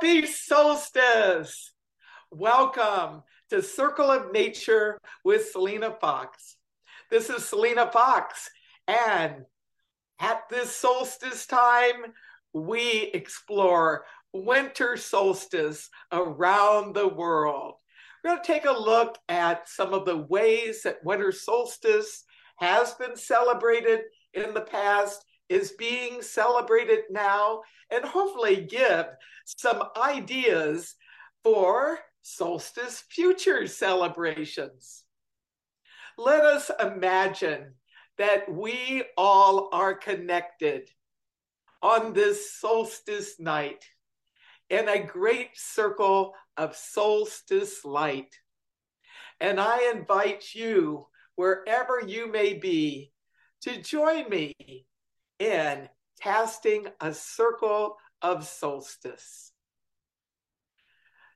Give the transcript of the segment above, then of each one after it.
Happy solstice! Welcome to Circle of Nature with Selena Fox. This is Selena Fox, and at this solstice time, we explore winter solstice around the world. We're going to take a look at some of the ways that winter solstice has been celebrated in the past, is being celebrated now, and hopefully give some ideas for solstice future celebrations. Let us imagine that we all are connected on this solstice night in a great circle of solstice light. And I invite you, wherever you may be, to join me in casting a circle of solstice.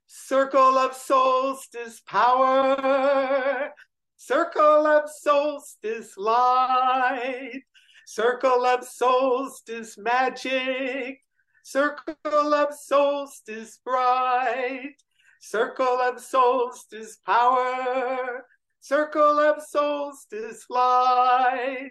Circle of solstice power, circle of solstice light, circle of solstice magic, circle of solstice bright, circle of solstice power, circle of solstice light,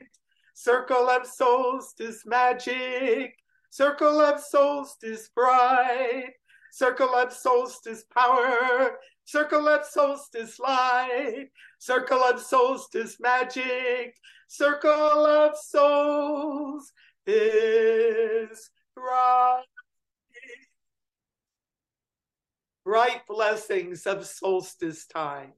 circle of solstice magic, circle of solstice bright, circle of solstice power, circle of solstice light, circle of solstice magic, circle of souls is bright. Bright blessings of solstice time.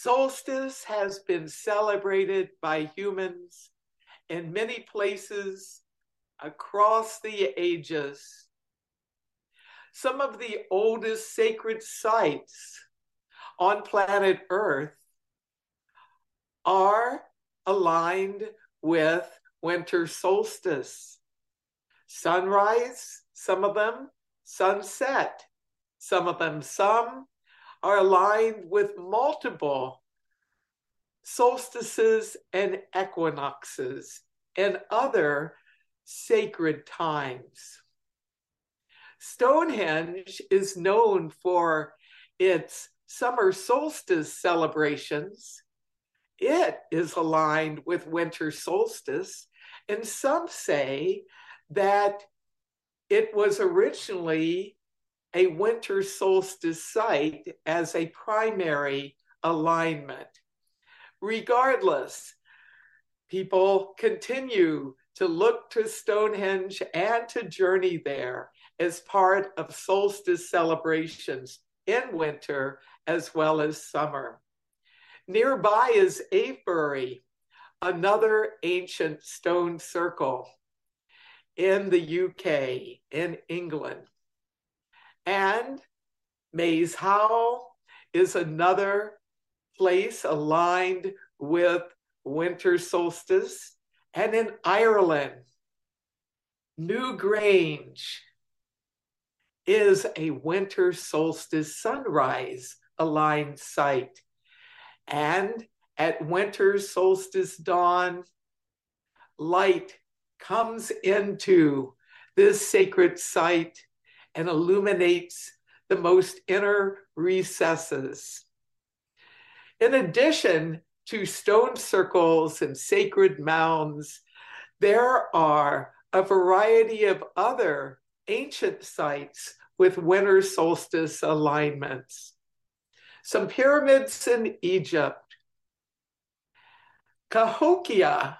Solstice has been celebrated by humans in many places across the ages. Some of the oldest sacred sites on planet Earth are aligned with winter solstice. Sunrise, some of them, sunset, some of them, some are aligned with multiple solstices and equinoxes and other sacred times. Stonehenge is known for its summer solstice celebrations. It is aligned with winter solstice, and some say that it was originally a winter solstice site as a primary alignment. Regardless, people continue to look to Stonehenge and to journey there as part of solstice celebrations in winter as well as summer. Nearby is Avebury, another ancient stone circle in the UK, in England. And Maes Howe is another place aligned with winter solstice. And in Ireland, Newgrange is a winter solstice sunrise aligned site. And at winter solstice dawn, light comes into this sacred site and illuminates the most inner recesses. In addition to stone circles and sacred mounds, there are a variety of other ancient sites with winter solstice alignments. Some pyramids in Egypt. Cahokia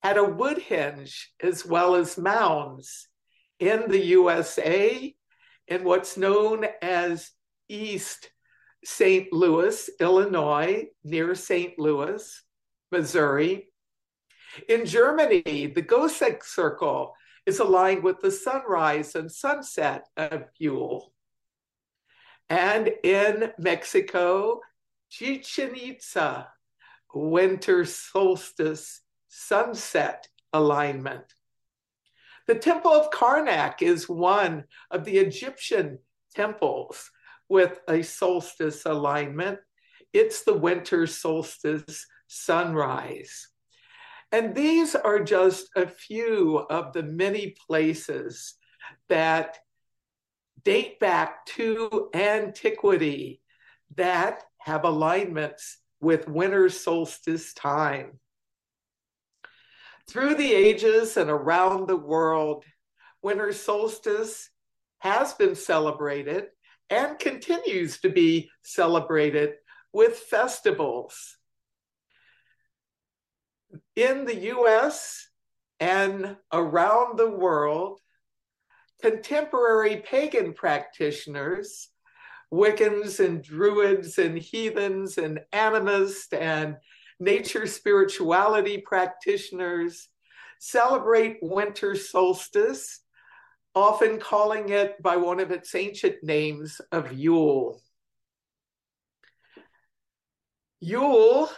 had a wood henge as well as mounds in the USA in what's known as East St. Louis, Illinois, near St. Louis, Missouri. In Germany, the Goseck Circle is aligned with the sunrise and sunset of Yule. And in Mexico, Chichen Itza, winter solstice sunset alignment. The Temple of Karnak is one of the Egyptian temples with a solstice alignment. It's the winter solstice sunrise. And these are just a few of the many places that date back to antiquity that have alignments with winter solstice time. Through the ages and around the world, winter solstice has been celebrated and continues to be celebrated with festivals. In the US and around the world, contemporary pagan practitioners, Wiccans and Druids and heathens and animists and nature spirituality practitioners celebrate winter solstice, often calling it by one of its ancient names of Yule. Yule,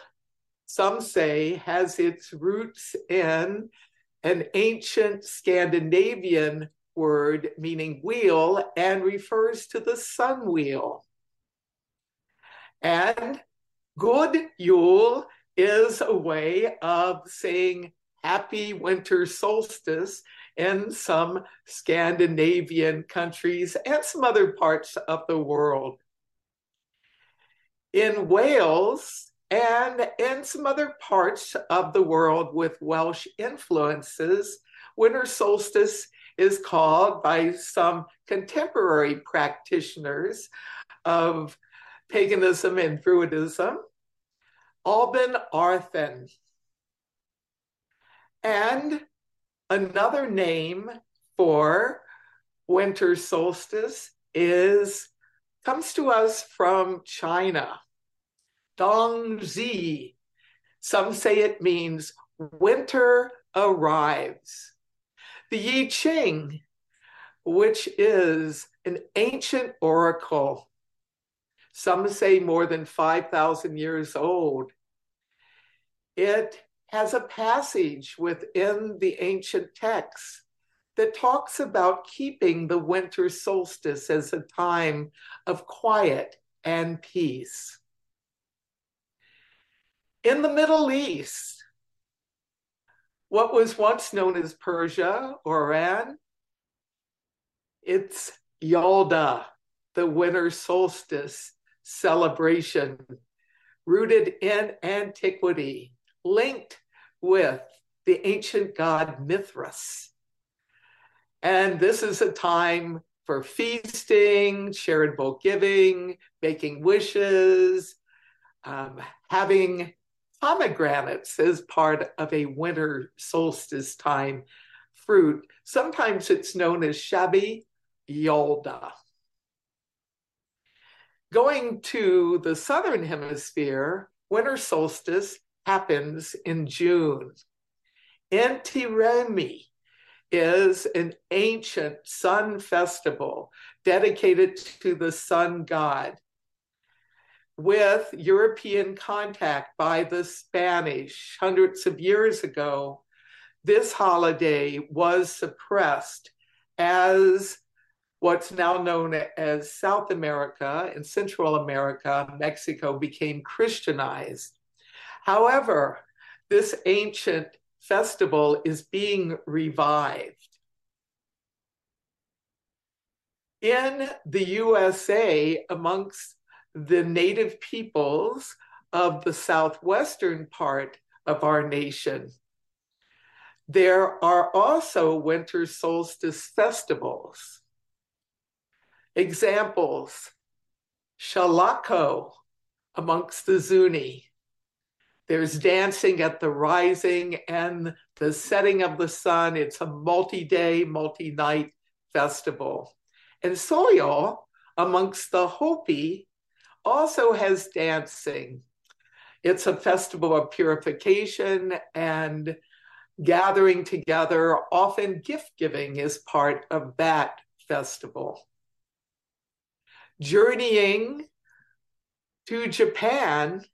some say, has its roots in an ancient Scandinavian word meaning wheel and refers to the sun wheel. And good Yule is a way of saying happy winter solstice in some Scandinavian countries and some other parts of the world. In Wales and in some other parts of the world with Welsh influences, winter solstice is called by some contemporary practitioners of paganism and Druidism, Alban Arthen. And another name for winter solstice is comes to us from China. Dongzhi. Some say it means winter arrives. The I Ching, which is an ancient oracle, some say more than 5,000 years old. It has a passage within the ancient texts that talks about keeping the winter solstice as a time of quiet and peace. In the Middle East, what was once known as Persia or Iran. It's Yalda, the winter solstice celebration, rooted in antiquity, linked with the ancient god Mithras. And this is a time for feasting, charitable giving, making wishes, um, having pomegranates as part of a winter solstice time fruit. Sometimes it's known as Shabi Yalda. Going to the southern hemisphere, winter solstice happens in June. Inti Raymi is an ancient sun festival dedicated to the sun god with European contact by the Spanish hundreds of years ago, this holiday was suppressed as what's now known as South America and Central America, Mexico became Christianized. However, this ancient festival is being revived. In the USA, amongst the native peoples of the southwestern part of our nation. There are also winter solstice festivals. Examples Shalako amongst the Zuni. There's dancing at the rising and the setting of the sun. It's a multi day, multi night festival. And Soyal amongst the Hopi also has dancing. It's a festival of purification and gathering together. Often gift giving is part of that festival. Journeying to Japan,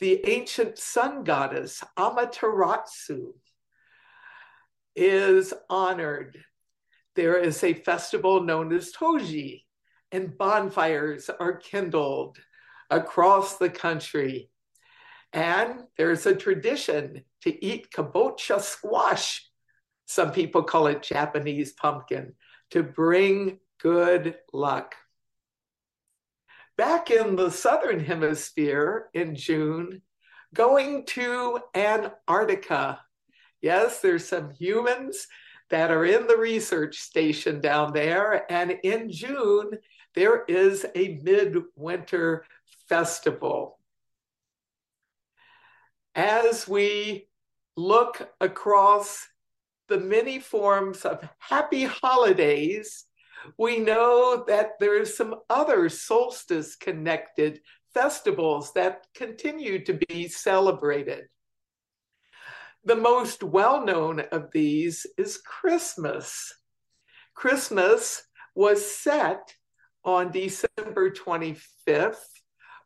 the ancient sun goddess Amaterasu is honored. There is a festival known as Toji, and bonfires are kindled across the country. And there's a tradition to eat kabocha squash Some people call it Japanese pumpkin, to bring good luck. Back in the southern hemisphere in June, going to Antarctica. Yes, there's some humans that are in the research station down there. And in June, there is a midwinter festival. As we look across the many forms of happy holidays, we know that there's some other solstice connected festivals that continue to be celebrated. The most well known of these is Christmas. Christmas was set on December 25th,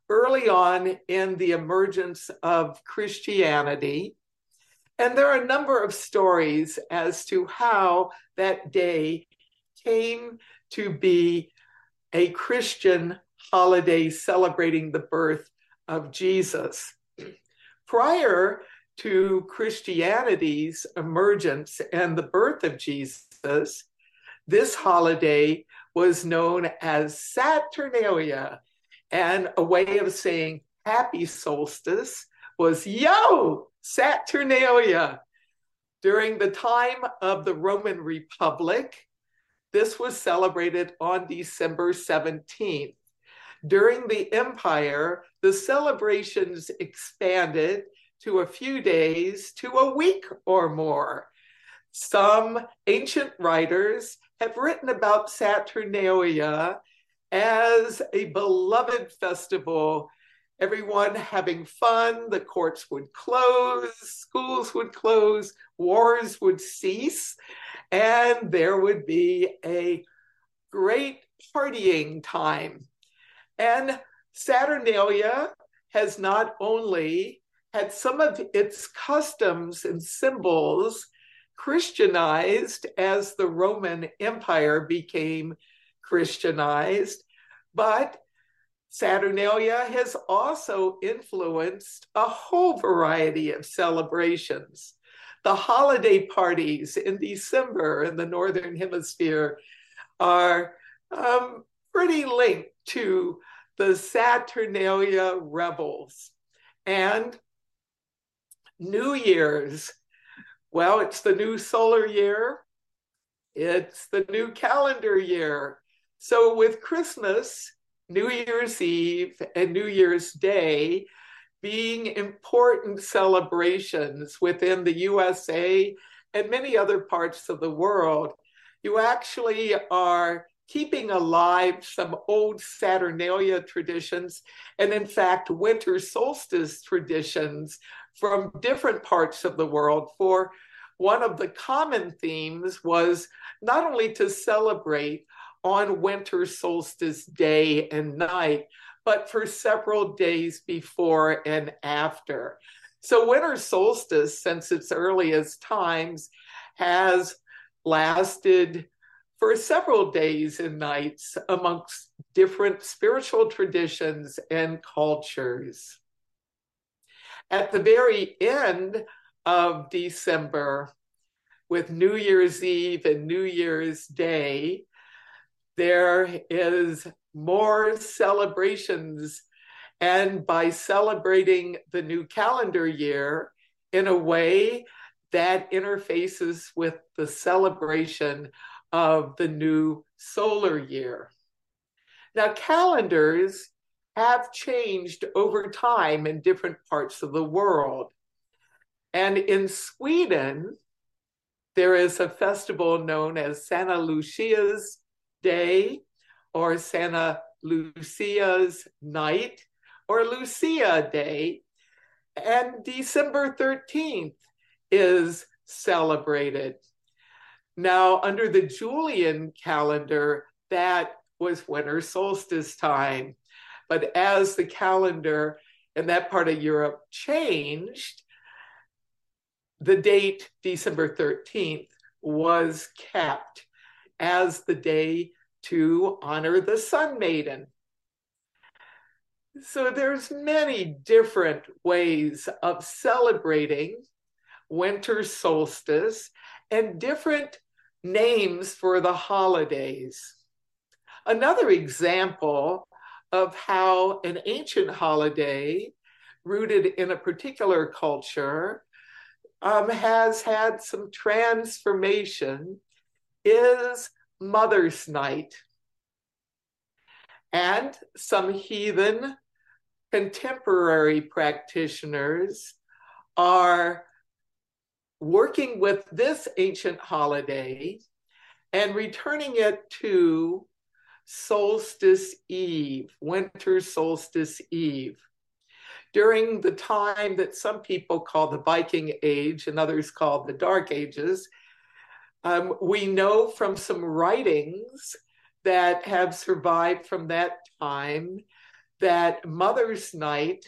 early on in the emergence of Christianity. And there are a number of stories as to how that day came to be a Christian holiday celebrating the birth of Jesus. Prior to Christianity's emergence and the birth of Jesus, this holiday was known as Saturnalia, and a way of saying happy solstice was Io, Saturnalia. During the time of the Roman Republic, this was celebrated on December 17th. During the empire, the celebrations expanded to a few days to a week or more. Some ancient writers have written about Saturnalia as a beloved festival. Everyone having fun, the courts would close, schools would close, wars would cease, and there would be a great partying time. And Saturnalia has not only had some of its customs and symbols Christianized as the Roman Empire became Christianized, but Saturnalia has also influenced a whole variety of celebrations. The holiday parties in December in the Northern Hemisphere are um, pretty linked to the Saturnalia revels. And New Year's, well, it's the new solar year, it's the new calendar year. So with Christmas, New Year's Eve, and New Year's Day being important celebrations within the USA and many other parts of the world, you actually are keeping alive some old Saturnalia traditions, and in fact, winter solstice traditions from different parts of the world. For one of the common themes was not only to celebrate on winter solstice day and night, but for several days before and after. So, winter solstice, since its earliest times, has lasted for several days and nights amongst different spiritual traditions and cultures. At the very end of December, with New Year's Eve and New Year's Day, there is more celebrations. And by celebrating the new calendar year in a way that interfaces with the celebration of the new solar year. Now, calendars have changed over time in different parts of the world. And in Sweden, there is a festival known as Santa Lucia's Day or Santa Lucia's Night or Lucia Day. And December 13th is celebrated. Now, under the Julian calendar, that was winter solstice time. But as the calendar in that part of Europe changed, the date, December 13th, was kept as the day to honor the Sun Maiden. So there's many different ways of celebrating winter solstice and different names for the holidays. Another example of how an ancient holiday rooted in a particular culture um, has had some transformation is Mother's Night. And some heathen contemporary practitioners are working with this ancient holiday and returning it to solstice eve, winter solstice eve. During the time that some people call the Viking Age and others call the Dark Ages, um, we know from some writings that have survived from that time that Mother's Night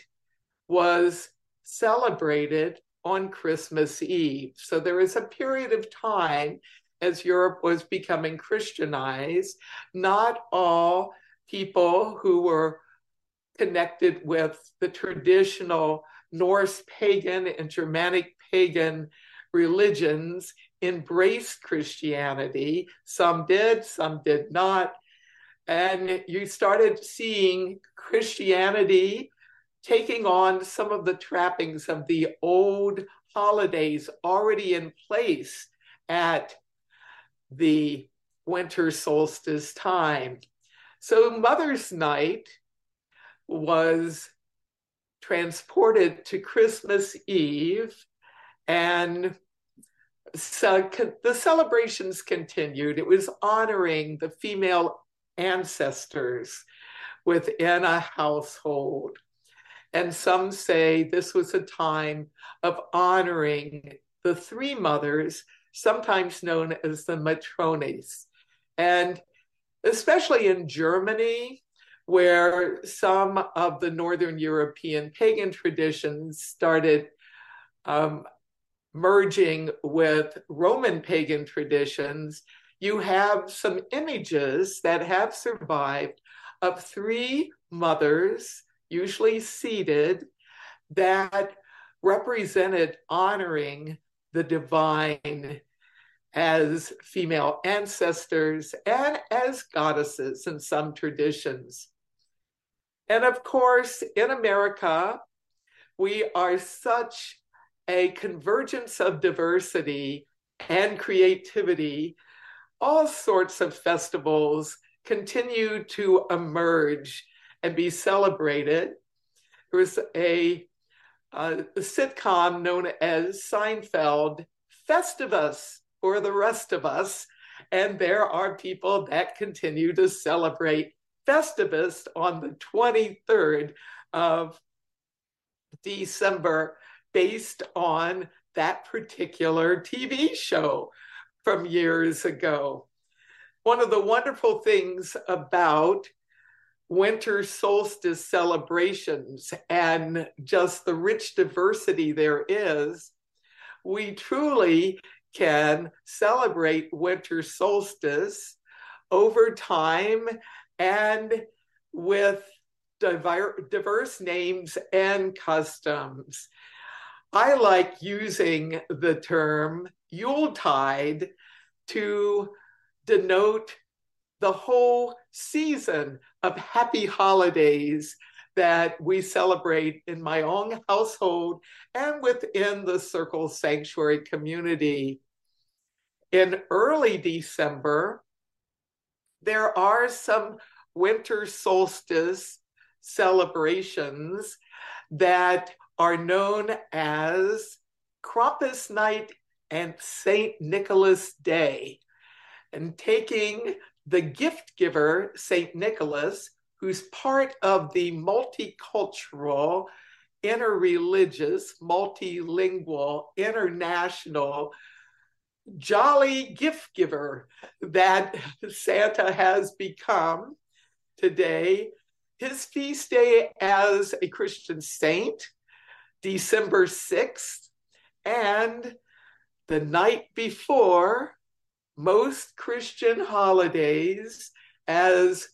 was celebrated on Christmas Eve. So there is a period of time as Europe was becoming Christianized, not all people who were connected with the traditional Norse pagan and Germanic pagan religions embraced Christianity. Some did, some did not. And you started seeing Christianity taking on some of the trappings of the old holidays already in place at the winter solstice time. So Mother's Night was transported to Christmas Eve, and so the celebrations continued. It was honoring the female ancestors within a household. And some say this was a time of honoring the three mothers, sometimes known as the matrones. And especially in Germany, where some of the Northern European pagan traditions started um, merging with Roman pagan traditions, you have some images that have survived of three mothers, usually seated, that represented honoring the divine as female ancestors and as goddesses in some traditions. And of course, in America, we are such a convergence of diversity and creativity. All sorts of festivals continue to emerge and be celebrated. There was a, a sitcom known as Seinfeld, Festivus for the rest of us. And there are people that continue to celebrate Festivus on the 23rd of December, based on that particular TV show from years ago. One of the wonderful things about winter solstice celebrations and just the rich diversity there is, we truly can celebrate winter solstice over time and with diverse names and customs. I like using the term Yuletide to denote the whole season of happy holidays that we celebrate in my own household and within the Circle Sanctuary community. In early December, there are some winter solstice celebrations that are known as Krampus Night and St. Nicholas Day. And taking the gift giver, St. Nicholas, who's part of the multicultural, interreligious, multilingual, international jolly gift giver that Santa has become today. His feast day as a Christian saint, December 6th, and the night before most Christian holidays as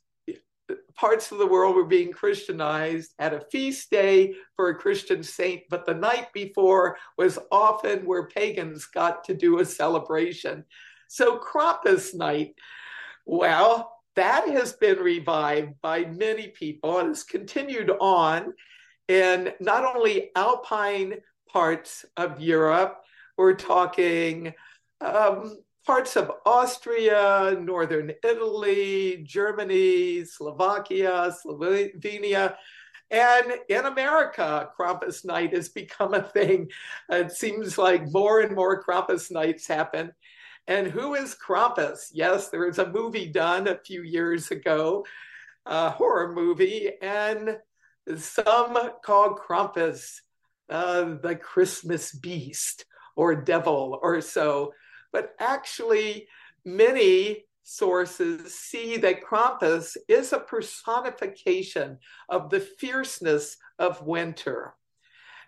parts of the world were being Christianized, had a feast day for a Christian saint, but the night before was often where pagans got to do a celebration. So Krampus night, well, that has been revived by many people and has continued on in not only alpine parts of Europe, we're talking um, parts of Austria, northern Italy, Germany, Slovakia, Slovenia. And in America, Krampus Night has become a thing. It seems like more and more Krampus nights happen. And who is Krampus? Yes, there was a movie done a few years ago, a horror movie, and some call Krampus uh, the Christmas beast or devil or so. But actually, many sources see that Krampus is a personification of the fierceness of winter.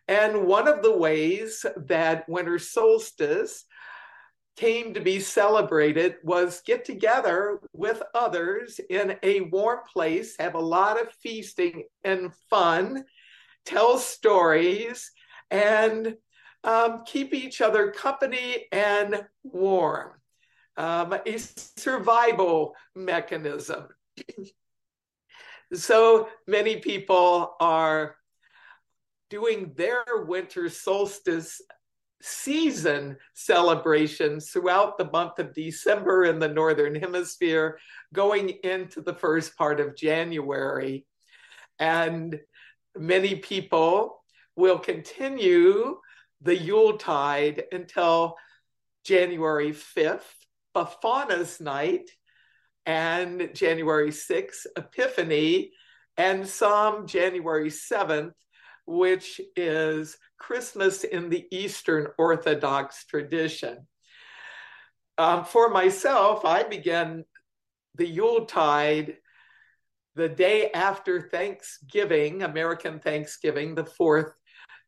And one of the ways that winter solstice came to be celebrated was get together with others in a warm place, have a lot of feasting and fun, tell stories, and um, keep each other company and warm. Um, a survival mechanism. so many people are doing their winter solstice season celebrations throughout the month of December in the Northern Hemisphere, going into the first part of January. And many people will continue the Yuletide until January 5th, Befana's night, and January 6th, Epiphany, and some January 7th, which is Christmas in the Eastern Orthodox tradition. Um, for myself, I began the Yuletide the day after Thanksgiving, American Thanksgiving, the fourth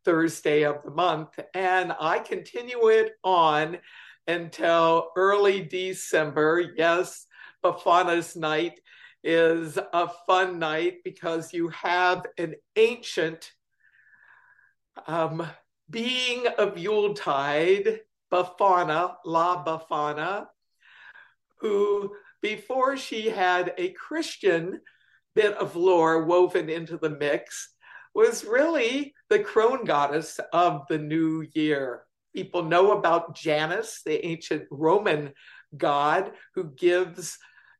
Thursday of the month. And I continue it on until early December. Yes, Befana's night is a fun night because you have an ancient um, being of Yuletide, Befana, La Befana, who before she had a Christian bit of lore woven into the mix, was really the crone goddess of the new year. People know about Janus, the ancient Roman god who gives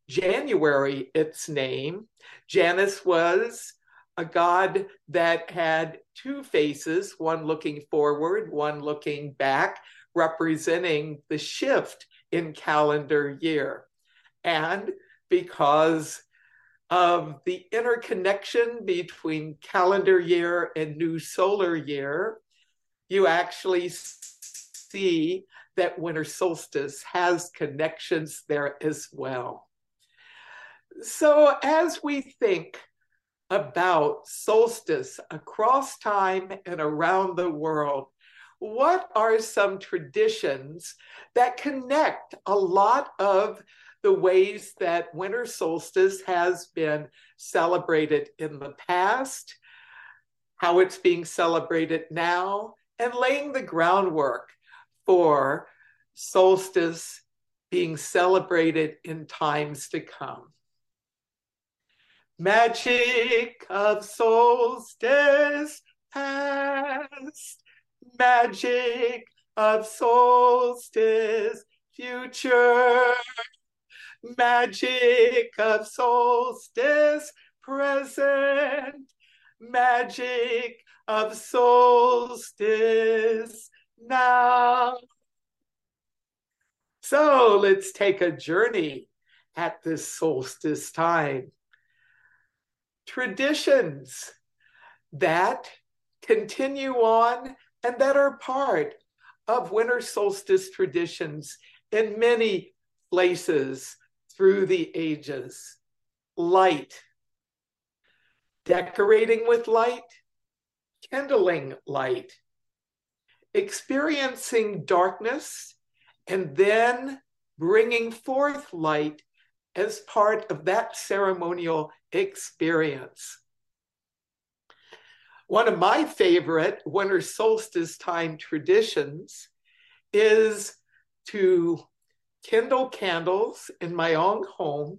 January its name. Janus was a god that had two faces, one looking forward, one looking back, representing the shift in calendar year. And because of the interconnection between calendar year and new solar year, you actually see that winter solstice has connections there as well. So, as we think about solstice across time and around the world, what are some traditions that connect a lot of the ways that winter solstice has been celebrated in the past, how it's being celebrated now, and laying the groundwork for solstice being celebrated in times to come. Magic of solstice past, magic of solstice future magic of solstice present, magic of solstice now. So let's take a journey at this solstice time. Traditions that continue on and that are part of winter solstice traditions in many places through the ages. Light, decorating with light, kindling light, experiencing darkness, and then bringing forth light as part of that ceremonial experience. One of my favorite winter solstice time traditions is to kindle candles in my own home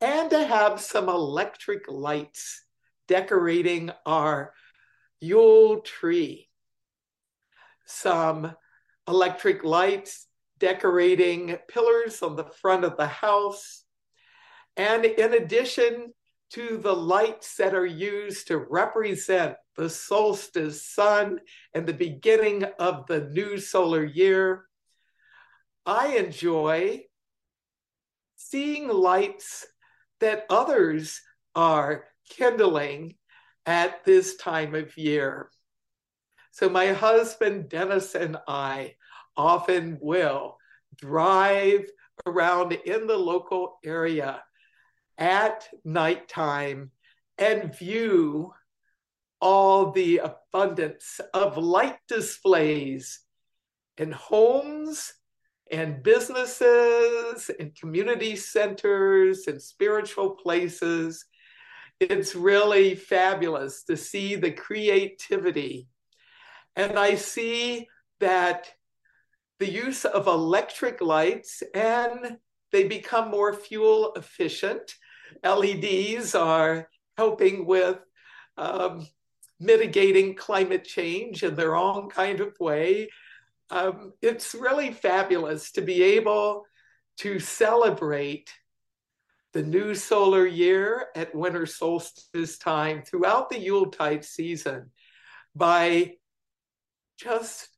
and to have some electric lights decorating our Yule tree. Some electric lights decorating pillars on the front of the house. And in addition to the lights that are used to represent the solstice sun and the beginning of the new solar year, I enjoy seeing lights that others are kindling at this time of year. So, my husband Dennis and I often will drive around in the local area at nighttime and view all the abundance of light displays in homes and businesses and community centers and spiritual places. It's really fabulous to see the creativity. And I see that the use of electric lights and they become more fuel efficient. LEDs are helping with um, mitigating climate change in their own kind of way. Um, it's really fabulous to be able to celebrate the new solar year at winter solstice time throughout the Yuletide season by just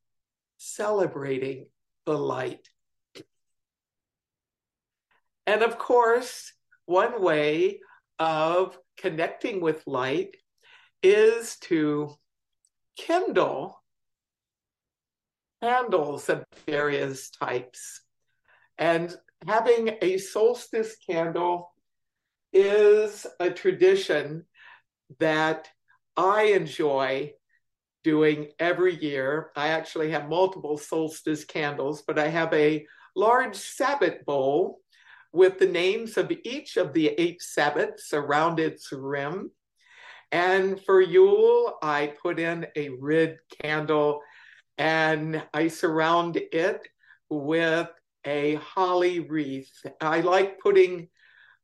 celebrating the light. And of course, one way of connecting with light is to kindle candles of various types. And having a solstice candle is a tradition that I enjoy doing every year. I actually have multiple solstice candles, but I have a large Sabbat bowl with the names of each of the eight Sabbats around its rim. And for Yule, I put in a red candle and I surround it with a holly wreath. I like putting,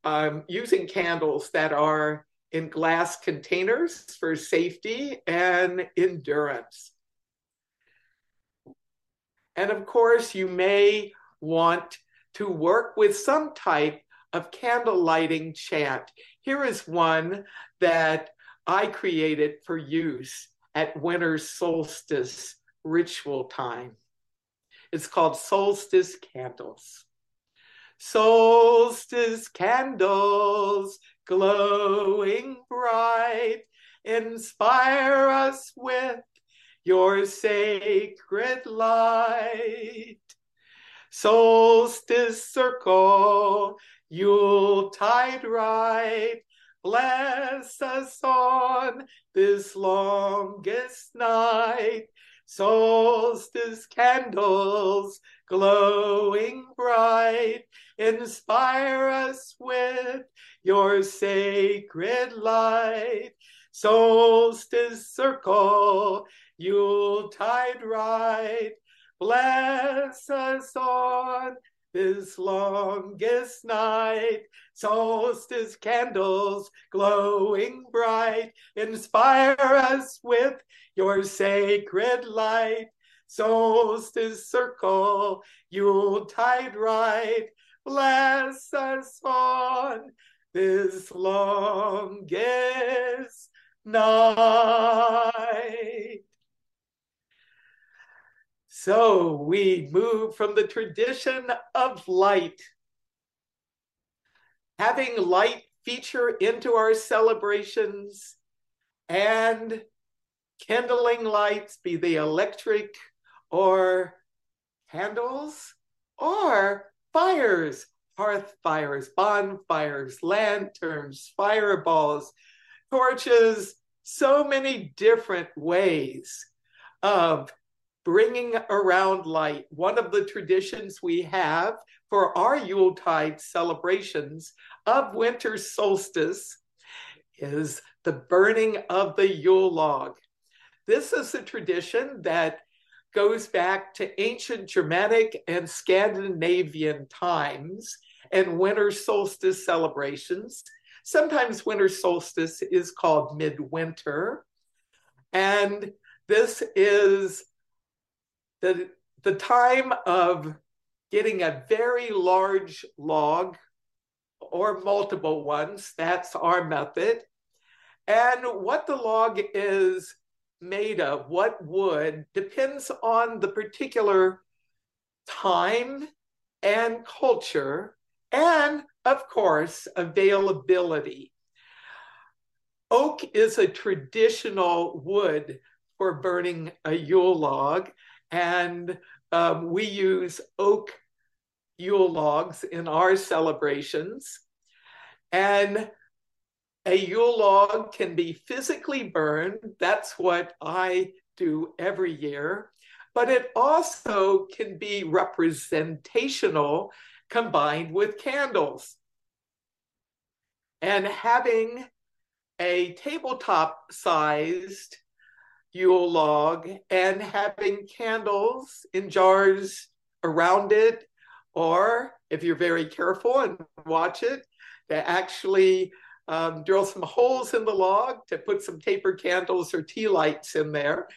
um, using candles that are in glass containers for safety and endurance. And of course, you may want to work with some type of candle lighting chant. Here is one that I created for use at winter solstice ritual time. It's called Solstice Candles. Solstice candles glowing bright, inspire us with your sacred light. Solstice circle, Yuletide rite, bless us on this longest night. Solstice candles glowing bright, inspire us with your sacred light. Solstice circle, Yuletide rite, bless us on this longest night. Solstice candles glowing bright, inspire us with your sacred light. Solstice circle, Yuletide rite, bless us on this longest night. So we move from the tradition of light, having light feature into our celebrations and kindling lights, be they electric or candles or fires, hearth fires, bonfires, lanterns, fireballs, torches, so many different ways of bringing around light. One of the traditions we have for our Yuletide celebrations of winter solstice is the burning of the Yule log. This is a tradition that goes back to ancient Germanic and Scandinavian times and winter solstice celebrations. Sometimes winter solstice is called midwinter. And this is the, the time of getting a very large log or multiple ones. That's our method. And what the log is made of, what wood, depends on the particular time and culture, and of course, availability. Oak is a traditional wood for burning a Yule log, and um, we use oak Yule logs in our celebrations. And a Yule log can be physically burned. That's what I do every year. But it also can be representational combined with candles. And having a tabletop sized Yule log and having candles in jars around it, or if you're very careful and watch it, to actually um, drill some holes in the log to put some taper candles or tea lights in there.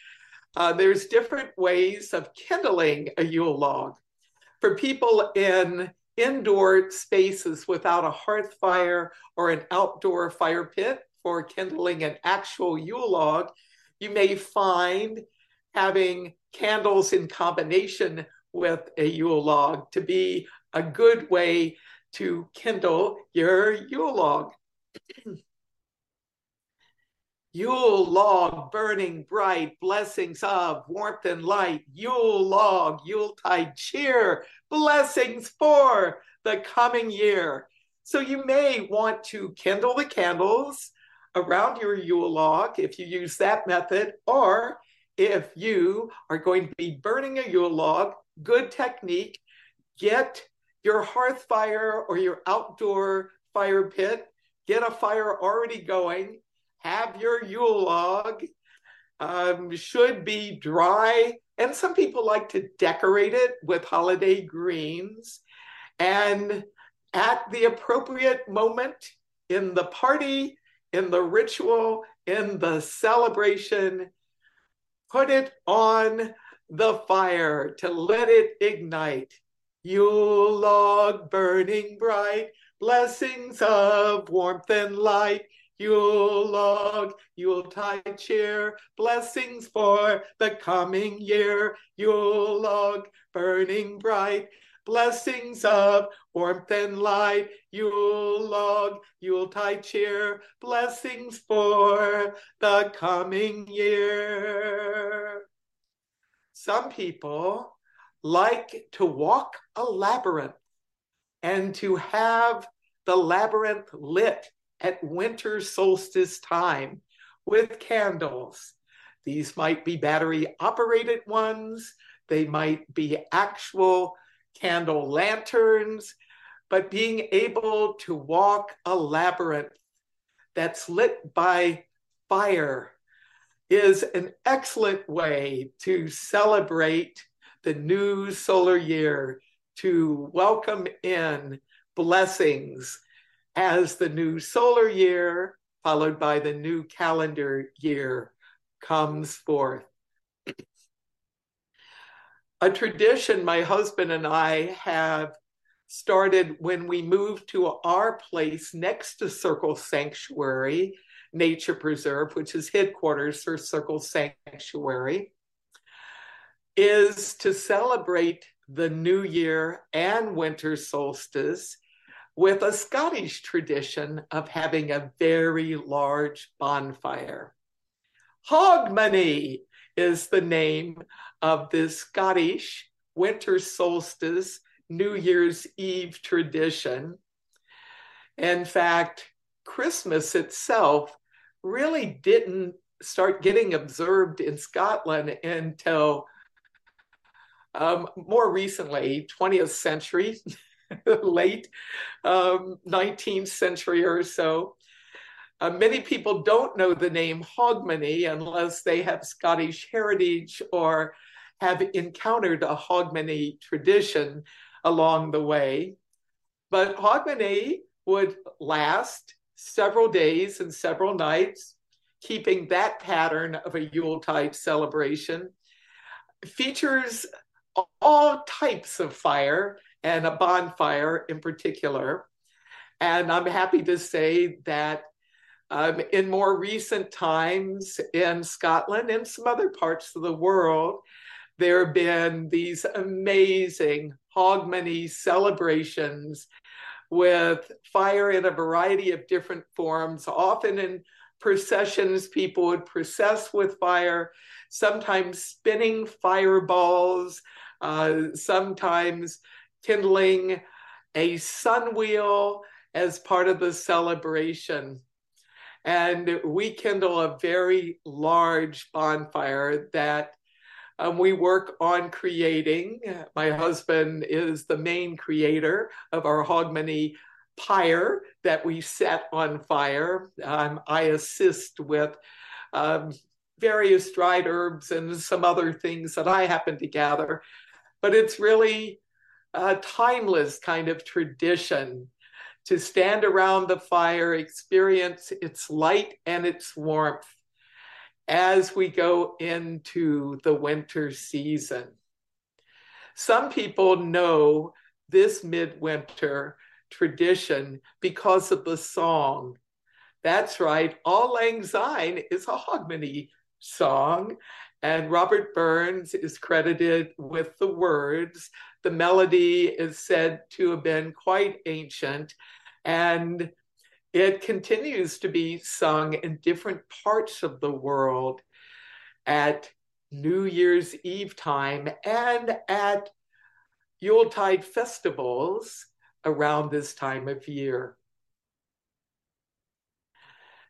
Uh, there's different ways of kindling a Yule log. For people in indoor spaces without a hearth fire or an outdoor fire pit for kindling an actual Yule log, you may find having candles in combination with a Yule log to be a good way to kindle your Yule log. Yule log burning bright, blessings of warmth and light. Yule log, Yuletide cheer, blessings for the coming year. So you may want to kindle the candles around your Yule log if you use that method, or if you are going to be burning a Yule log, good technique, get your hearth fire or your outdoor fire pit get a fire already going, have your Yule log, um, should be dry. And some people like to decorate it with holiday greens. And at the appropriate moment in the party, in the ritual, in the celebration, put it on the fire to let it ignite. Yule log burning bright, blessings of warmth and light. Yule log, Yuletide cheer, blessings for the coming year. Yule log, burning bright, blessings of warmth and light. Yule log, Yuletide cheer, blessings for the coming year. Some people like to walk a labyrinth and to have the labyrinth lit at winter solstice time with candles. These might be battery operated ones, they might be actual candle lanterns, but being able to walk a labyrinth that's lit by fire is an excellent way to celebrate the new solar year to welcome in blessings as the new solar year, followed by the new calendar year, comes forth. A tradition my husband and I have started when we moved to our place next to Circle Sanctuary Nature Preserve, which is headquarters for Circle Sanctuary, is to celebrate the new year and winter solstice with a Scottish tradition of having a very large bonfire. Hogmanay is the name of this Scottish winter solstice New Year's Eve tradition. In fact, Christmas itself really didn't start getting observed in Scotland until um, more recently, 20th century, late um, 19th century or so. Uh, many people don't know the name Hogmanay unless they have Scottish heritage or have encountered a Hogmanay tradition along the way. But Hogmanay would last several days and several nights, keeping that pattern of a Yuletide celebration. Features all types of fire and a bonfire in particular. And I'm happy to say that um, in more recent times in Scotland and some other parts of the world, there have been these amazing Hogmanay celebrations with fire in a variety of different forms, often in processions, people would process with fire, sometimes spinning fireballs, uh, sometimes kindling a sun wheel as part of the celebration. And we kindle a very large bonfire that um, we work on creating. My husband is the main creator of our Hogmanay pyre that we set on fire. Um, I assist with um, various dried herbs and some other things that I happen to gather. But it's really a timeless kind of tradition to stand around the fire, experience its light and its warmth as we go into the winter season. Some people know this midwinter tradition because of the song. That's right, Auld Lang Syne is a Hogmanay song, and Robert Burns is credited with the words. The melody is said to have been quite ancient, and it continues to be sung in different parts of the world at New Year's Eve time and at Yuletide festivals around this time of year.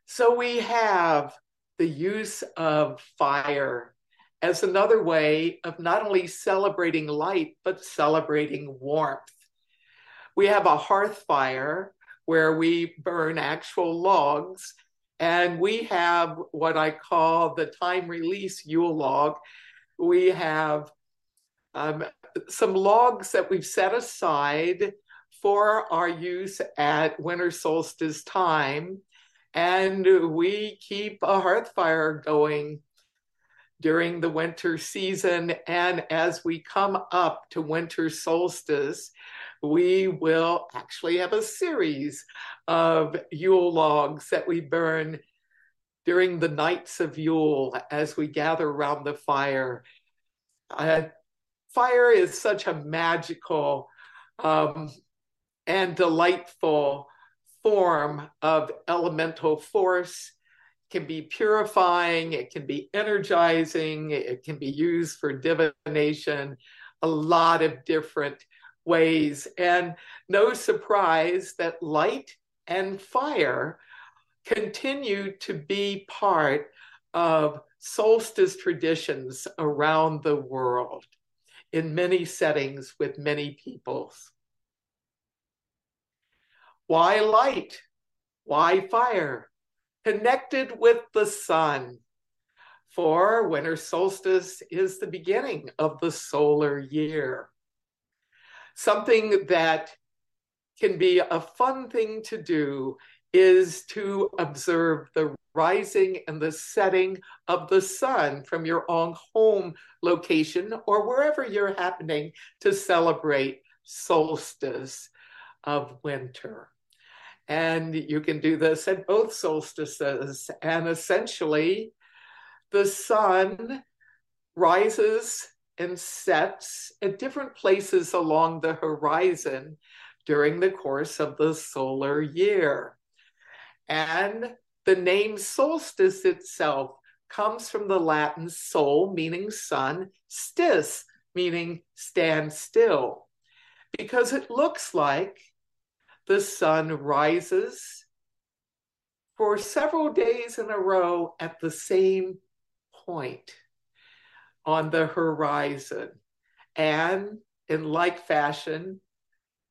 So we have the use of fire as another way of not only celebrating light, but celebrating warmth. We have a hearth fire where we burn actual logs. And we have what I call the time release Yule log. We have um, some logs that we've set aside for our use at winter solstice time. And we keep a hearth fire going during the winter season. And as we come up to winter solstice, we will actually have a series of Yule logs that we burn during the nights of Yule as we gather around the fire. Uh, fire is such a magical um, and delightful form of elemental force. Can be purifying, it can be energizing, it can be used for divination, a lot of different ways. And no surprise that light and fire continue to be part of solstice traditions around the world in many settings with many peoples. Why light? Why fire? Connected with the sun. For winter solstice is the beginning of the solar year something that can be a fun thing to do is to observe the rising and the setting of the sun from your own home location or wherever you're happening to celebrate solstice of winter. And you can do this at both solstices. And essentially, the sun rises and sets at different places along the horizon during the course of the solar year. And the name solstice itself comes from the Latin sol, meaning sun, stis, meaning stand still, because it looks like the sun rises for several days in a row at the same point on the horizon. And in like fashion,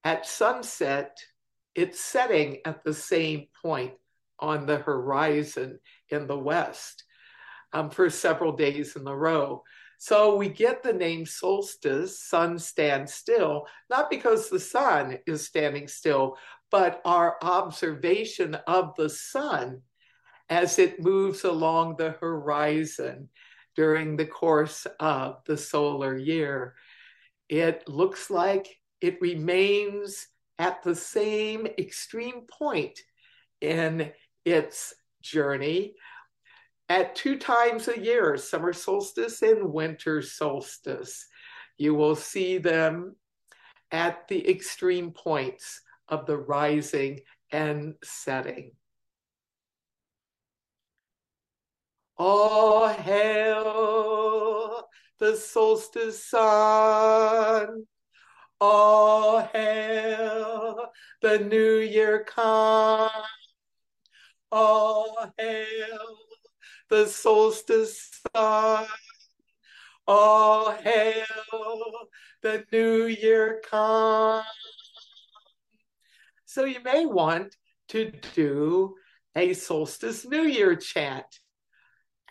at sunset, it's setting at the same point on the horizon in the west um, for several days in a row. So we get the name solstice, sun stands still, not because the sun is standing still, but our observation of the sun as it moves along the horizon during the course of the solar year. It looks like it remains at the same extreme point in its journey at two times a year, summer solstice and winter solstice. You will see them at the extreme points of the rising and setting. All hail the solstice sun. All hail the new year come. All hail the solstice sun. All hail the new year come. So you may want to do a solstice new year chant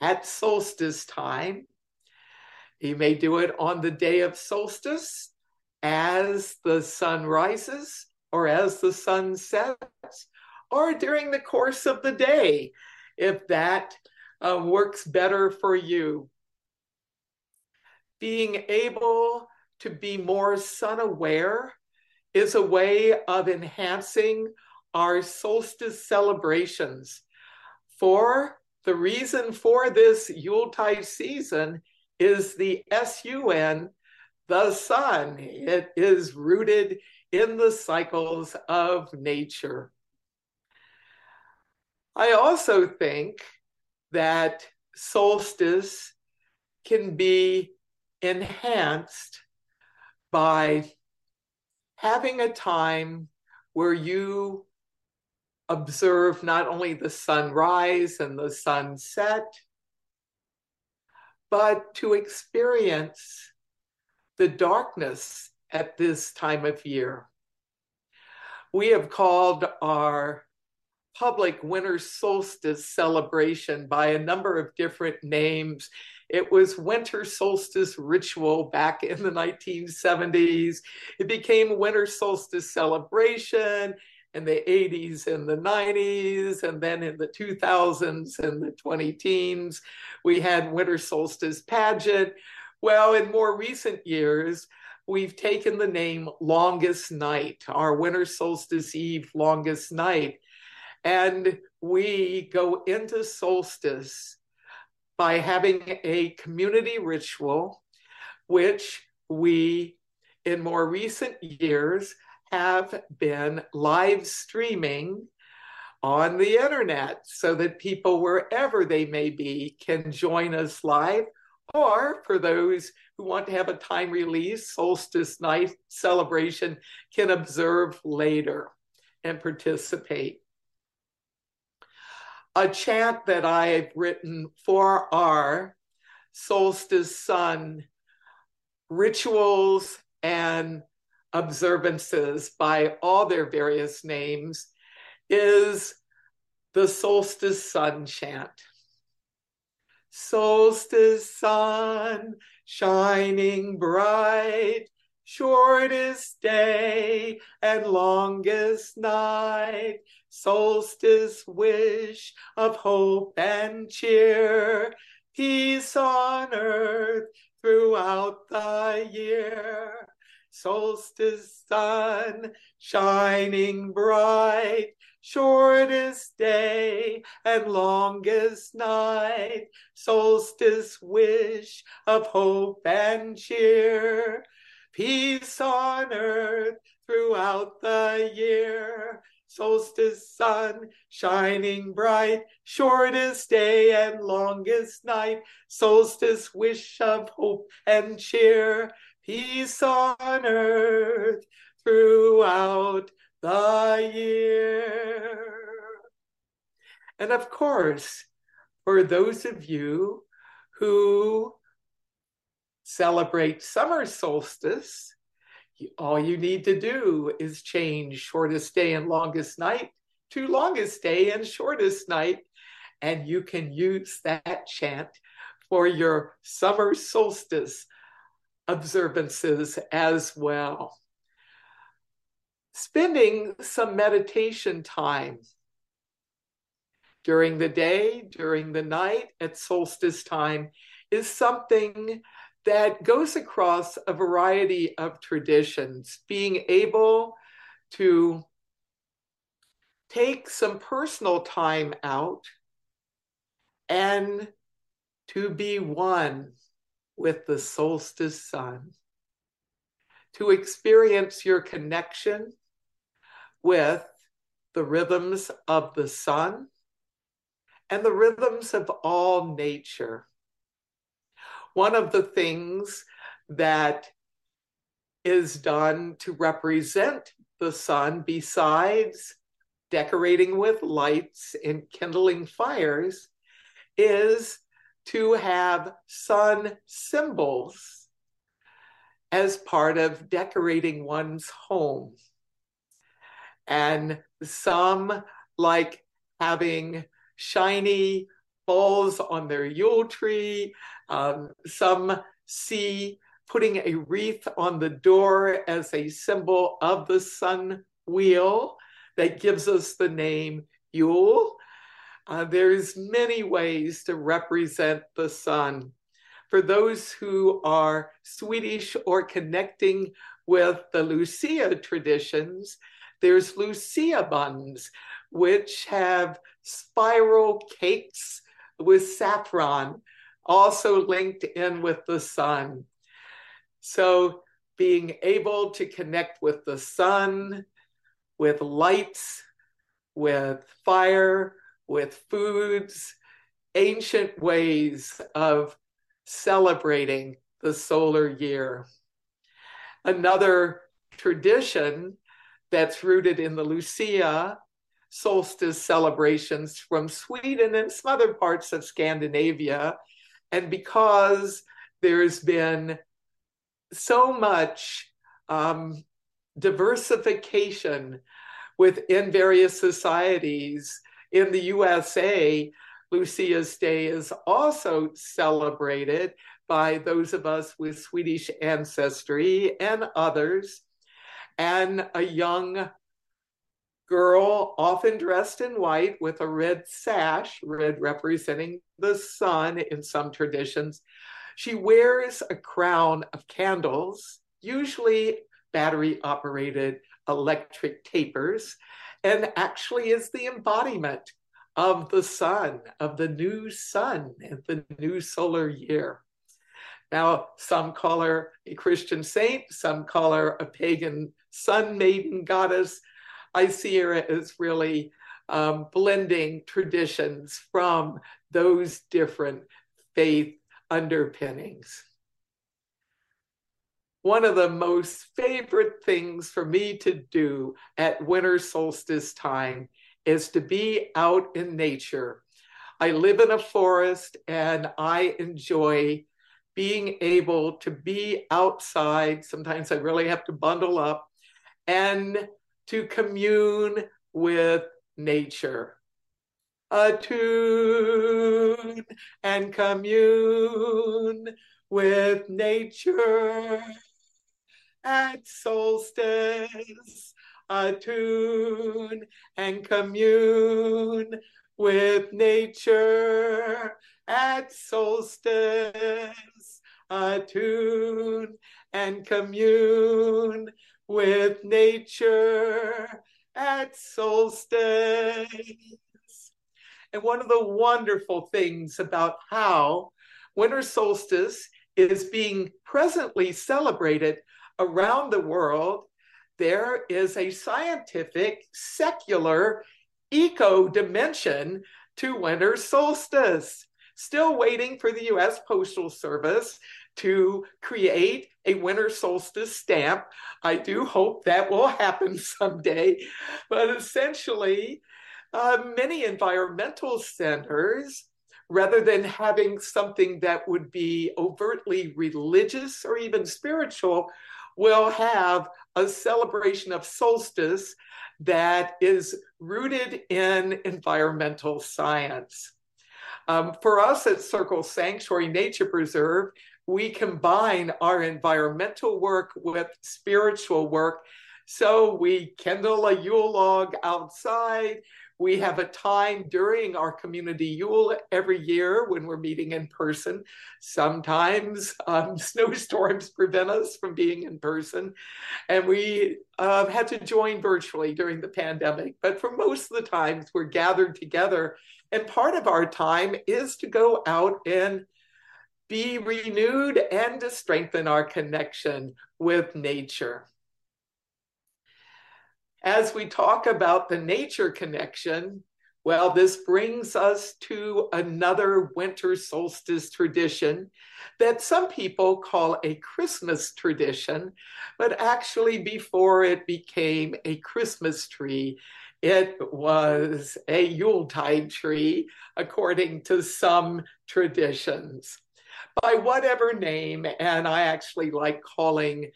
at solstice time. You may do it on the day of solstice as the sun rises or as the sun sets or during the course of the day if that uh, works better for you. Being able to be more sun aware is a way of enhancing our solstice celebrations. For the reason for this Yuletide season is the SUN, the sun. It is rooted in the cycles of nature. I also think that solstice can be enhanced by having a time where you observe not only the sunrise and the sunset, but to experience the darkness at this time of year. We have called our public winter solstice celebration by a number of different names. It was winter solstice ritual back in the 1970s. It became winter solstice celebration in the 80s and the 90s, and then in the 2000s and the 20 teens, we had winter solstice pageant. Well, in more recent years, we've taken the name Longest Night, our winter solstice eve longest night. And we go into solstice by having a community ritual, which we, in more recent years, have been live streaming on the internet so that people, wherever they may be, can join us live. Or for those who want to have a time release solstice night celebration, can observe later and participate a chant that I've written for our solstice sun rituals and observances by all their various names is the solstice sun chant. Solstice sun shining bright, shortest day and longest night, solstice wish of hope and cheer, peace on earth throughout the year. Solstice sun shining bright, shortest day and longest night, solstice wish of hope and cheer, peace on earth throughout the year solstice sun shining bright, shortest day and longest night, solstice wish of hope and cheer, peace on earth throughout the year. And of course, for those of you who celebrate summer solstice, all you need to do is change shortest day and longest night to longest day and shortest night, and you can use that chant for your summer solstice observances as well. Spending some meditation time during the day, during the night, at solstice time is something that goes across a variety of traditions, being able to take some personal time out and to be one with the solstice sun, to experience your connection with the rhythms of the sun and the rhythms of all nature. One of the things that is done to represent the sun, besides decorating with lights and kindling fires, is to have sun symbols as part of decorating one's home. And some like having shiny balls on their Yule tree. Um, some see putting a wreath on the door as a symbol of the sun wheel that gives us the name Yule. Uh, there's many ways to represent the sun. For those who are Swedish or connecting with the Lucia traditions, there's Lucia buns, which have spiral cakes with saffron, also linked in with the sun. So being able to connect with the sun, with lights, with fire, with foods, ancient ways of celebrating the solar year. Another tradition that's rooted in the Lucia solstice celebrations from Sweden and some other parts of Scandinavia. And because there's been so much um, diversification within various societies, in the USA, Lucia's Day is also celebrated by those of us with Swedish ancestry and others. And a young girl, often dressed in white with a red sash, red representing the sun in some traditions, she wears a crown of candles, usually battery operated electric tapers, and actually is the embodiment of the sun, of the new sun and the new solar year. Now, some call her a Christian saint, some call her a pagan sun maiden goddess. I see her as really um, blending traditions from those different faith underpinnings one of the most favorite things for me to do at winter solstice time is to be out in nature. I live in a forest and I enjoy being able to be outside. Sometimes I really have to bundle up and to commune with nature. Attune and commune with nature at solstice, attune and commune with nature at solstice, attune and commune with nature at solstice. And one of the wonderful things about how winter solstice is being presently celebrated around the world, there is a scientific, secular, eco dimension to winter solstice. Still waiting for the US Postal Service to create a winter solstice stamp. I do hope that will happen someday. But essentially, uh, many environmental centers, rather than having something that would be overtly religious or even spiritual, will have a celebration of solstice that is rooted in environmental science. Um, for us at Circle Sanctuary Nature Preserve, we combine our environmental work with spiritual work. So we kindle a Yule log outside. We have a time during our community Yule every year when we're meeting in person. Sometimes um, snowstorms prevent us from being in person, and we uh, had to join virtually during the pandemic. But for most of the times, we're gathered together. And part of our time is to go out and be renewed and to strengthen our connection with nature as we talk about the nature connection, well, this brings us to another winter solstice tradition that some people call a Christmas tradition, but actually, before it became a Christmas tree, it was a Yuletide tree, according to some traditions. By whatever name, and I actually like calling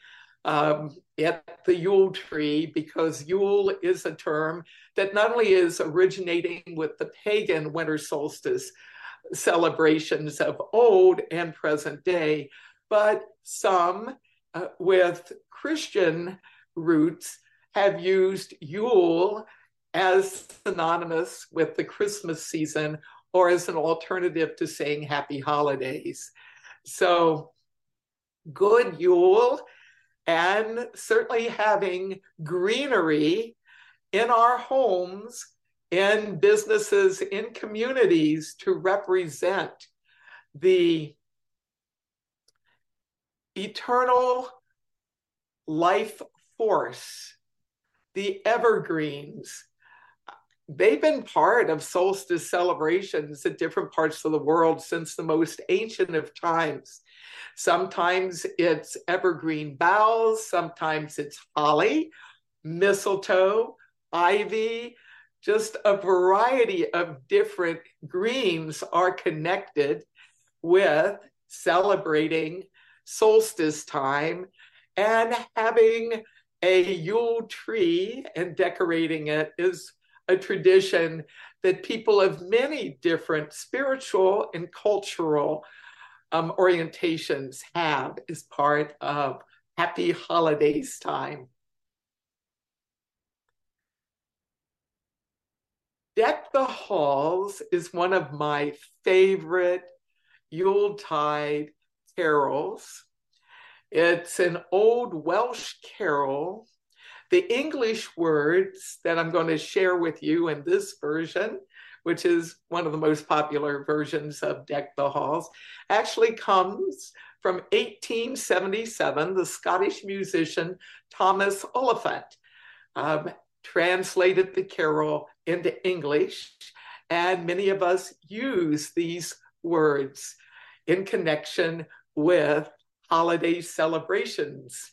um, at the Yule tree because Yule is a term that not only is originating with the pagan winter solstice celebrations of old and present day, but some uh, with Christian roots have used Yule as synonymous with the Christmas season or as an alternative to saying happy holidays. So, good Yule and certainly having greenery in our homes, in businesses, in communities to represent the eternal life force, the evergreens. They've been part of solstice celebrations in different parts of the world since the most ancient of times. Sometimes it's evergreen boughs, sometimes it's holly, mistletoe, ivy, just a variety of different greens are connected with celebrating solstice time and having a Yule tree and decorating it is a tradition that people of many different spiritual and cultural um, orientations have as part of Happy Holidays time. Deck the Halls is one of my favorite Yuletide carols. It's an old Welsh carol. The English words that I'm going to share with you in this version which is one of the most popular versions of Deck the Halls, actually comes from 1877. The Scottish musician Thomas Oliphant um, translated the carol into English, and many of us use these words in connection with holiday celebrations.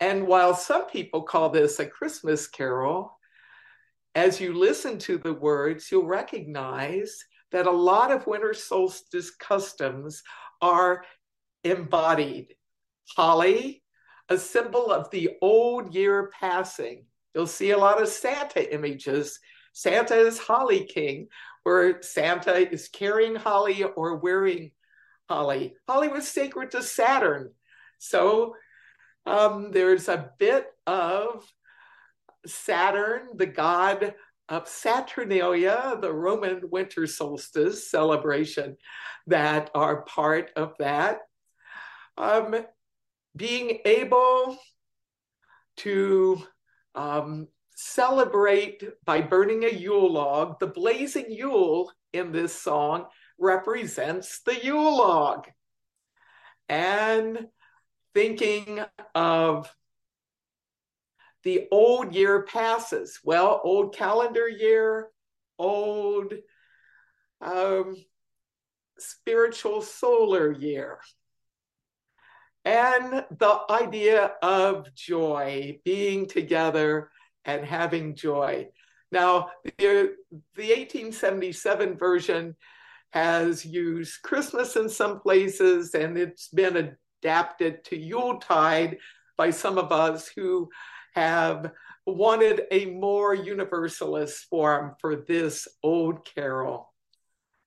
And while some people call this a Christmas carol, as you listen to the words, you'll recognize that a lot of winter solstice customs are embodied. Holly, a symbol of the old year passing. You'll see a lot of Santa images. Santa is Holly King, where Santa is carrying holly or wearing holly. Holly was sacred to Saturn. So um, there's a bit of Saturn, the god of Saturnalia, the Roman winter solstice celebration, that are part of that. Um, being able to um, celebrate by burning a Yule log, the blazing Yule in this song represents the Yule log. And thinking of the old year passes. Well, old calendar year, old um, spiritual solar year. And the idea of joy, being together and having joy. Now, the, the 1877 version has used Christmas in some places, and it's been adapted to Yuletide by some of us who have wanted a more universalist form for this old carol.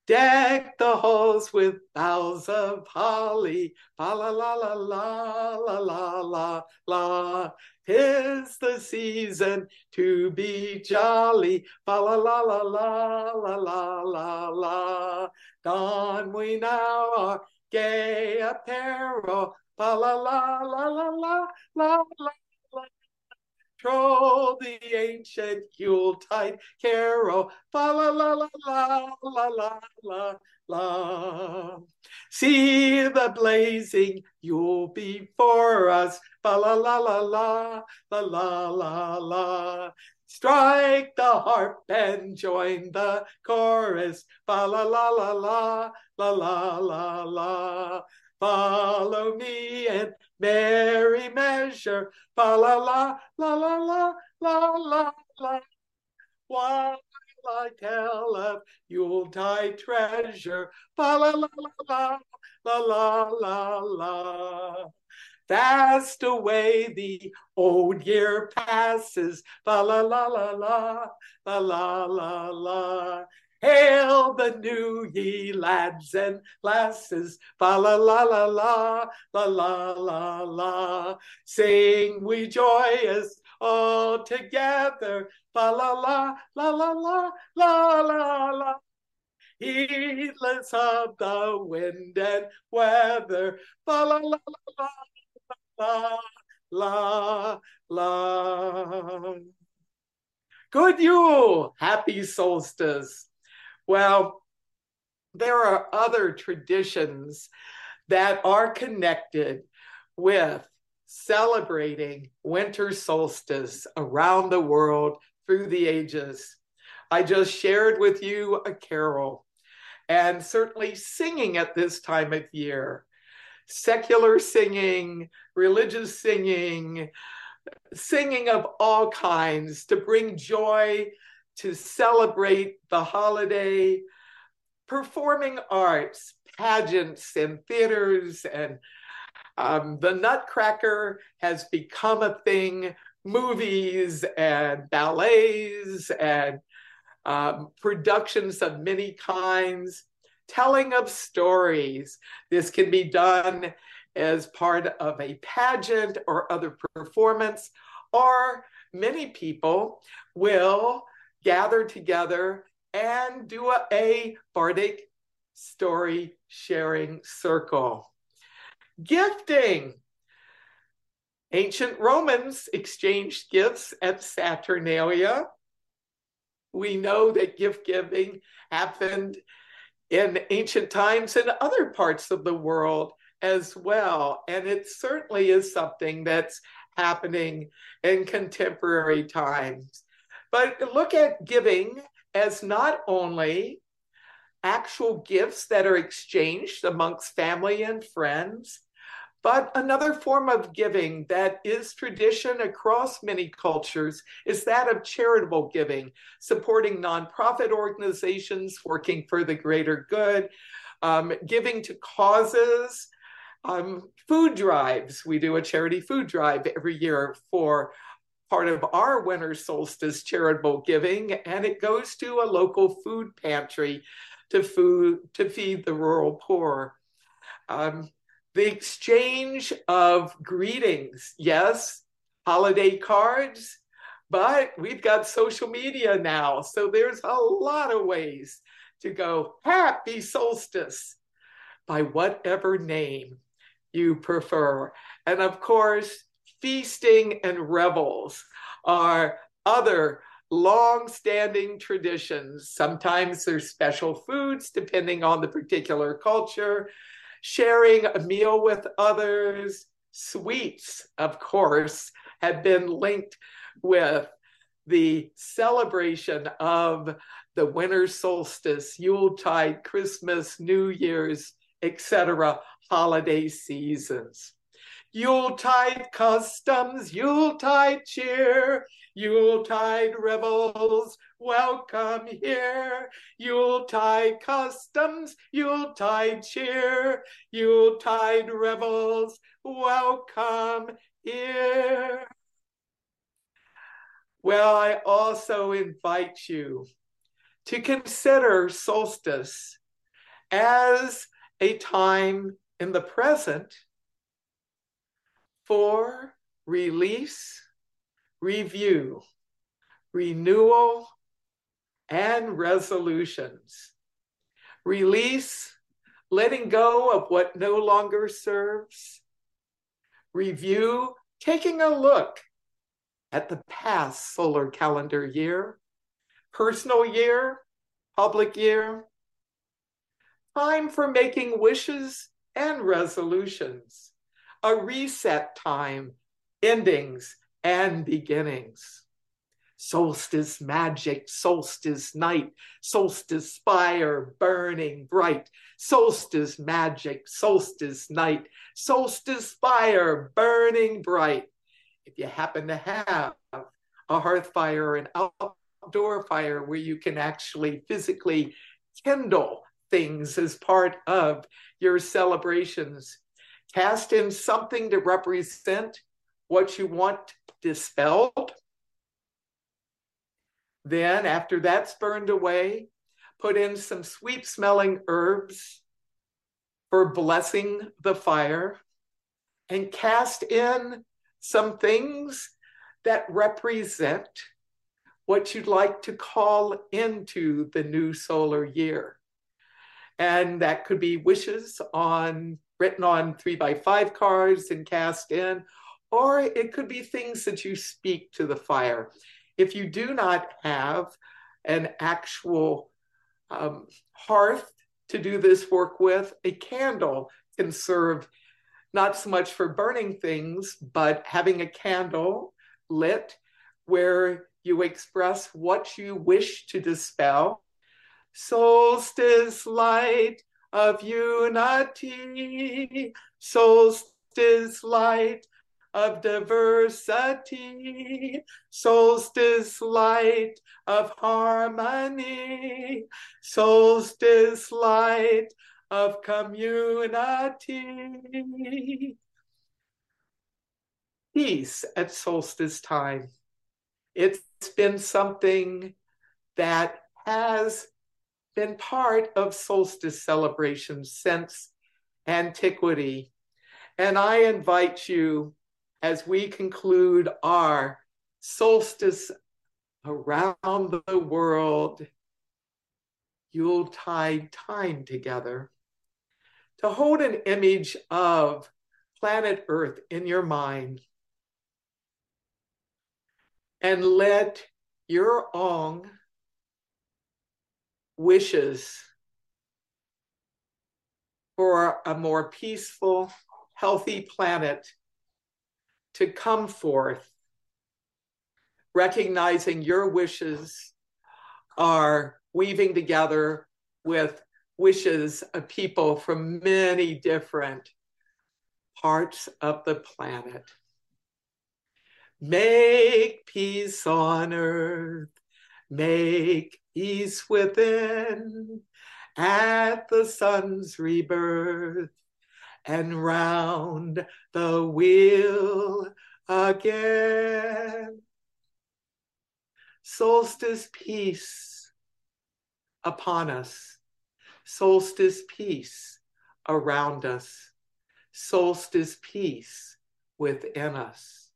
Deck the halls with boughs of holly, la la la la la la la la. Tis the season to be jolly, fa la la la la la la la la. Don we now our gay apparel, fa la la la la la la la troll the ancient Yuletide carol. Fa la la la la la la la la. See the blazing Yule before us. Fa la la la la la la la la. Strike the harp and join the chorus. Fa la la la la, la la la la. Follow me in merry measure. Fa la la la la la, la la la. While I tell of Yuletide treasure. Fa la la la la, la la la la. Fast away the old year passes. La la la la la, la la la la. Hail the new ye lads and lasses, fa la la la la, la la la la. Sing we joyous all together, fa la la la la la, la la la. Heedless of the wind and weather, fa la la la la la la la. Good Yule, happy solstice. Well, there are other traditions that are connected with celebrating winter solstice around the world through the ages. I just shared with you a carol, and certainly singing at this time of year, secular singing, religious singing, singing of all kinds to bring joy to celebrate the holiday, performing arts, pageants, and theaters, and um, the Nutcracker has become a thing. Movies and ballets and um, productions of many kinds, telling of stories. This can be done as part of a pageant or other performance, or many people will gather together and do a, a Bardic story sharing circle. Gifting. Ancient Romans exchanged gifts at Saturnalia. We know that gift giving happened in ancient times in other parts of the world as well. And it certainly is something that's happening in contemporary times. But look at giving as not only actual gifts that are exchanged amongst family and friends, but another form of giving that is tradition across many cultures is that of charitable giving, supporting nonprofit organizations working for the greater good, um, giving to causes, um, food drives. We do a charity food drive every year for part of our winter solstice charitable giving, and it goes to a local food pantry to food to feed the rural poor. Um, the exchange of greetings, yes, holiday cards, but we've got social media now, so there's a lot of ways to go happy solstice by whatever name you prefer. And of course, feasting and revels are other long-standing traditions. Sometimes there's special foods depending on the particular culture, sharing a meal with others. Sweets, of course, have been linked with the celebration of the winter solstice, Yuletide, Christmas, New Year's, etc., holiday seasons. Yuletide customs, Yuletide cheer, Yuletide revels welcome here. Yuletide customs, Yuletide cheer, Yuletide revels, welcome here. Well, I also invite you to consider solstice as a time in the present for release, review, renewal, and resolutions. Release, letting go of what no longer serves. Review, taking a look at the past solar calendar year, personal year, public year. Time for making wishes and resolutions. A reset time, endings and beginnings solstice magic, solstice night, solstice fire burning bright, solstice magic, solstice night, solstice fire burning bright. If you happen to have a hearth fire, an outdoor fire where you can actually physically kindle things as part of your celebrations, cast in something to represent what you want dispelled then, after that's burned away, put in some sweet smelling herbs for blessing the fire and cast in some things that represent what you'd like to call into the new solar year. And that could be wishes on written on three by five cards and cast in, or it could be things that you speak to the fire. If you do not have an actual um, hearth to do this work with, a candle can serve not so much for burning things, but having a candle lit where you express what you wish to dispel. Solstice light of unity, solstice light of diversity, solstice light of harmony, solstice light of community. Peace at solstice time. It's been something that has been part of solstice celebrations since antiquity. And I invite you as we conclude our solstice around the world Yuletide time together, to hold an image of planet Earth in your mind and let your own wishes for a more peaceful, healthy planet to come forth, recognizing your wishes are weaving together with wishes of people from many different parts of the planet. Make peace on earth, make peace within at the sun's rebirth and round the wheel again. Solstice peace upon us, solstice peace around us, solstice peace within us,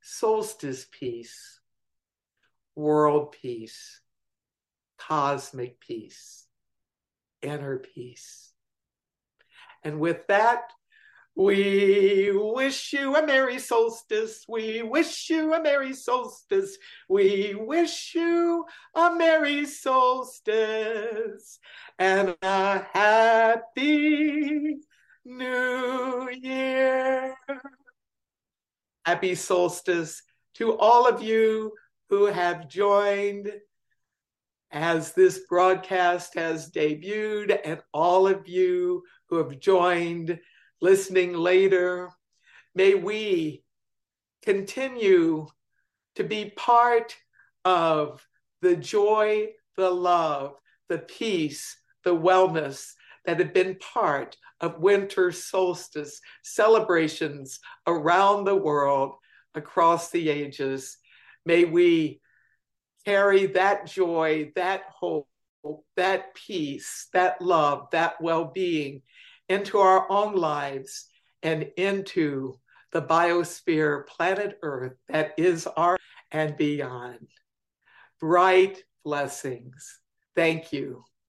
solstice peace, world peace, cosmic peace, inner peace. And with that, we wish you a Merry Solstice. We wish you a Merry Solstice. We wish you a Merry Solstice and a Happy New Year. Happy Solstice to all of you who have joined as this broadcast has debuted and all of you who have joined listening later. May we continue to be part of the joy, the love, the peace, the wellness that have been part of winter solstice celebrations around the world across the ages. May we carry that joy, that hope, that peace, that love, that well being into our own lives and into the biosphere, planet Earth that is our and beyond. Bright blessings. Thank you.